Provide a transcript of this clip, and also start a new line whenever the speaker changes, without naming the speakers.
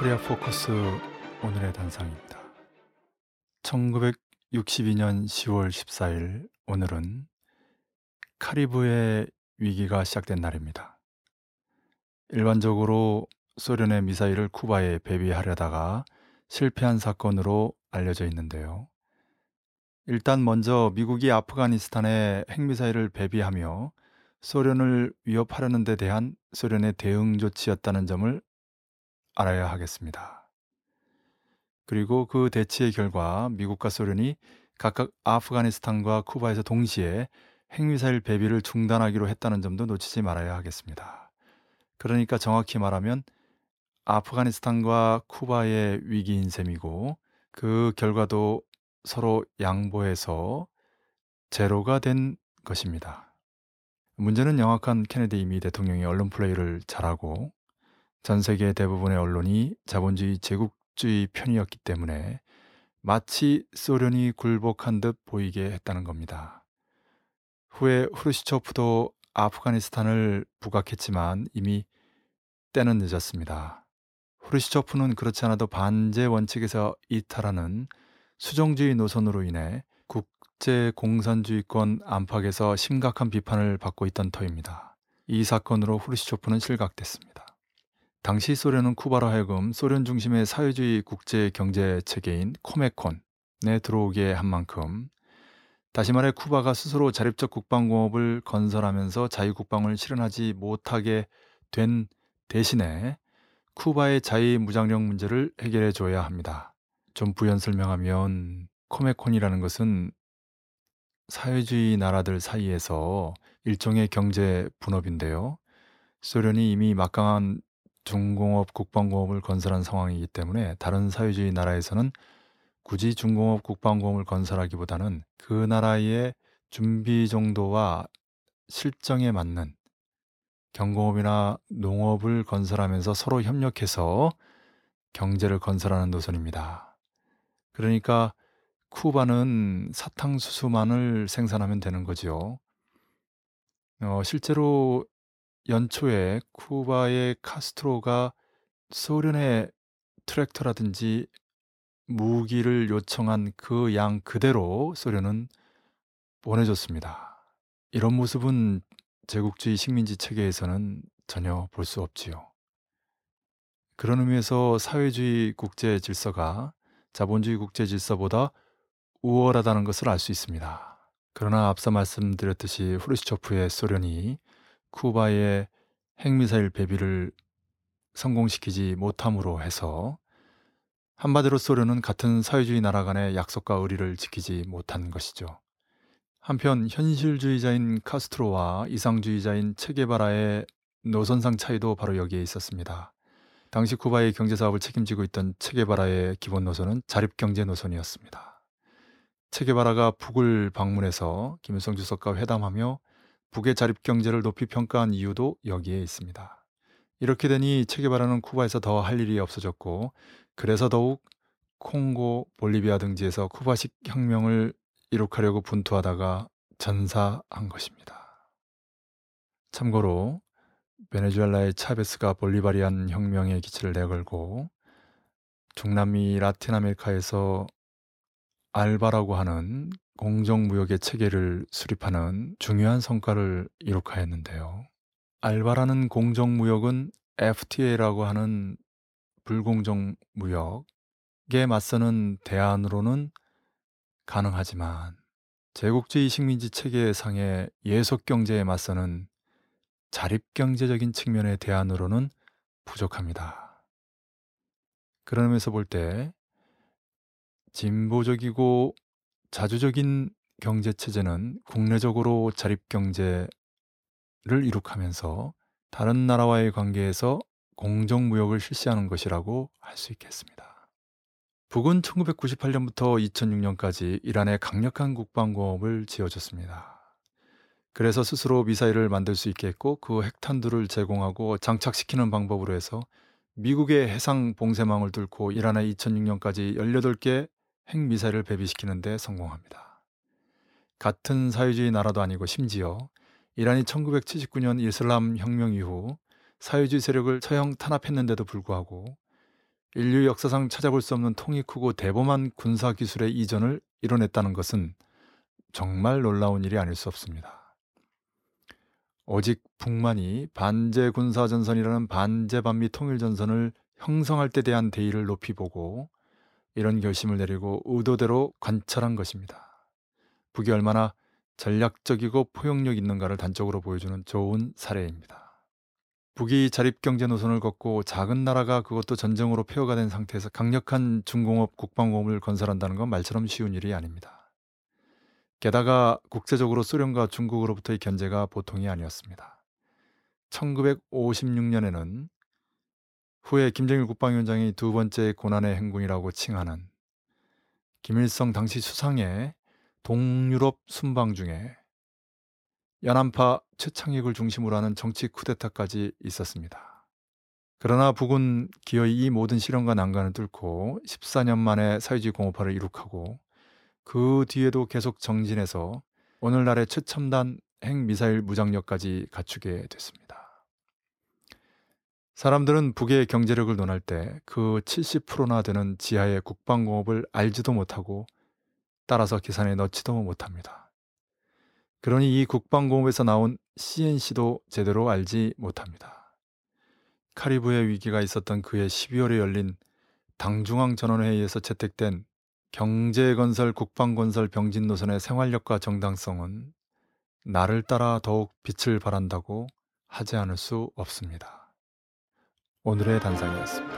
코리아 포커스 오늘의 단상입니다. 1962년 10월 14일 오늘은 카리브의 위기가 시작된 날입니다. 일반적으로 소련의 미사일을 쿠바에 배비하려다가 실패한 사건으로 알려져 있는데요. 일단 먼저 미국이 아프가니스탄에 핵미사일을 배비하며 소련을 위협하려는 데 대한 소련의 대응 조치였다는 점을 알아야 하겠습니다. 그리고 그 대치의 결과 미국과 소련이 각각 아프가니스탄과 쿠바에서 동시에 핵미사일 배비를 중단하기로 했다는 점도 놓치지 말아야 하겠습니다. 그러니까 정확히 말하면 아프가니스탄과 쿠바의 위기인 셈이고 그 결과도 서로 양보해서 제로가 된 것입니다. 문제는 영악한 케네디 이미 대통령이 언론 플레이를 잘하고 전 세계 대부분의 언론이 자본주의 제국주의 편이었기 때문에 마치 소련이 굴복한 듯 보이게 했다는 겁니다. 후에 후르시초프도 아프가니스탄을 부각했지만 이미 때는 늦었습니다. 후르시초프는 그렇지 않아도 반제 원칙에서 이탈하는 수정주의 노선으로 인해 국제 공산주의권 안팎에서 심각한 비판을 받고 있던 터입니다. 이 사건으로 후르시초프는 실각됐습니다. 당시 소련은 쿠바라 하여금 소련 중심의 사회주의 국제 경제 체계인 코메콘에 들어오게 한 만큼 다시 말해 쿠바가 스스로 자립적 국방공업을 건설하면서 자유국방을 실현하지 못하게 된 대신에 쿠바의 자유무장력 문제를 해결해 줘야 합니다. 좀 부연 설명하면 코메콘이라는 것은 사회주의 나라들 사이에서 일종의 경제 분업인데요. 소련이 이미 막강한 중공업 국방공업을 건설한 상황이기 때문에 다른 사회주의 나라에서는 굳이 중공업 국방공업을 건설하기보다는 그 나라의 준비 정도와 실정에 맞는 경공업이나 농업을 건설하면서 서로 협력해서 경제를 건설하는 노선입니다. 그러니까 쿠바는 사탕수수만을 생산하면 되는 거지요. 어, 실제로 연초에 쿠바의 카스트로가 소련의 트랙터라든지 무기를 요청한 그 양 그대로 소련은 보내줬습니다. 이런 모습은 제국주의 식민지 체계에서는 전혀 볼 수 없지요. 그런 의미에서 사회주의 국제 질서가 자본주의 국제 질서보다 우월하다는 것을 알 수 있습니다. 그러나 앞서 말씀드렸듯이 후르시초프의 소련이 쿠바의 핵미사일 배비를 성공시키지 못함으로 해서 한마디로 소련은 같은 사회주의 나라 간의 약속과 의리를 지키지 못한 것이죠. 한편 현실주의자인 카스트로와 이상주의자인 체게바라의 노선상 차이도 바로 여기에 있었습니다. 당시 쿠바의 경제 사업을 책임지고 있던 체게바라의 기본 노선은 자립 경제 노선이었습니다. 체게바라가 북을 방문해서 김일성 주석과 회담하며 북의 자립 경제를 높이 평가한 이유도 여기에 있습니다. 이렇게 되니 체계바라는 쿠바에서 더 할 일이 없어졌고 그래서 더욱 콩고, 볼리비아 등지에서 쿠바식 혁명을 이룩하려고 분투하다가 전사한 것입니다. 참고로 베네수엘라의 차베스가 볼리바리안 혁명의 기치를 내걸고 중남미 라틴 아메리카에서 알바라고 하는 공정무역의 체계를 수립하는 중요한 성과를 이룩하였는데요. 알바라는 공정무역은 FTA라고 하는 불공정무역에 맞서는 대안으로는 가능하지만 제국주의 식민지 체계상의 예속 경제에 맞서는 자립 경제적인 측면의 대안으로는 부족합니다. 그러면서볼 때 진보적이고 자주적인 경제 체제는 국내적으로 자립 경제를 이룩하면서 다른 나라와의 관계에서 공정 무역을 실시하는 것이라고 할 수 있겠습니다. 북은 1998년부터 2006년까지 이란의 강력한 국방공업을 지어줬습니다. 그래서 스스로 미사일을 만들 수 있게 했고 그 핵탄두를 제공하고 장착시키는 방법으로 해서 미국의 해상 봉쇄망을 뚫고 이란의 2006년까지 18개 핵미사일을 배비시키는 데 성공합니다. 같은 사회주의 나라도 아니고 심지어 이란이 1979년 이슬람 혁명 이후 사회주의 세력을 처형 탄압했는데도 불구하고 인류 역사상 찾아볼 수 없는 통이 크고 대범한 군사 기술의 이전을 이뤄냈다는 것은 정말 놀라운 일이 아닐 수 없습니다. 오직 북만이 반제 군사 전선이라는 반제 반미 통일 전선을 형성할 때 대한 대의를 높이 보고 이런 결심을 내리고 의도대로 관찰한 것입니다. 북이 얼마나 전략적이고 포용력 있는가를 단적으로 보여주는 좋은 사례입니다. 북이 자립경제 노선을 걷고 작은 나라가 그것도 전쟁으로 폐허가 된 상태에서 강력한 중공업 국방공업을 건설한다는 건 말처럼 쉬운 일이 아닙니다. 게다가 국제적으로 소련과 중국으로부터의 견제가 보통이 아니었습니다. 1956년에는 후에 김정일 국방위원장이 두 번째 고난의 행군이라고 칭하는 김일성 당시 수상의 동유럽 순방 중에 연안파 최창익을 중심으로 하는 정치 쿠데타까지 있었습니다. 그러나 북은 기어이 이 모든 시련과 난관을 뚫고 14년 만에 사회주의 공업화를 이룩하고 그 뒤에도 계속 정진해서 오늘날의 최첨단 핵미사일 무장력까지 갖추게 됐습니다. 사람들은 북의 경제력을 논할 때 그 70%나 되는 지하의 국방공업을 알지도 못하고 따라서 계산에 넣지도 못합니다. 그러니 이 국방공업에서 나온 CNC도 제대로 알지 못합니다. 카리브해 위기가 있었던 그해 12월에 열린 당중앙 전원회의에서 채택된 경제건설 국방건설 병진 노선의 생활력과 정당성은 나를 따라 더욱 빛을 발한다고 하지 않을 수 없습니다. 오늘의 단상이었습니다.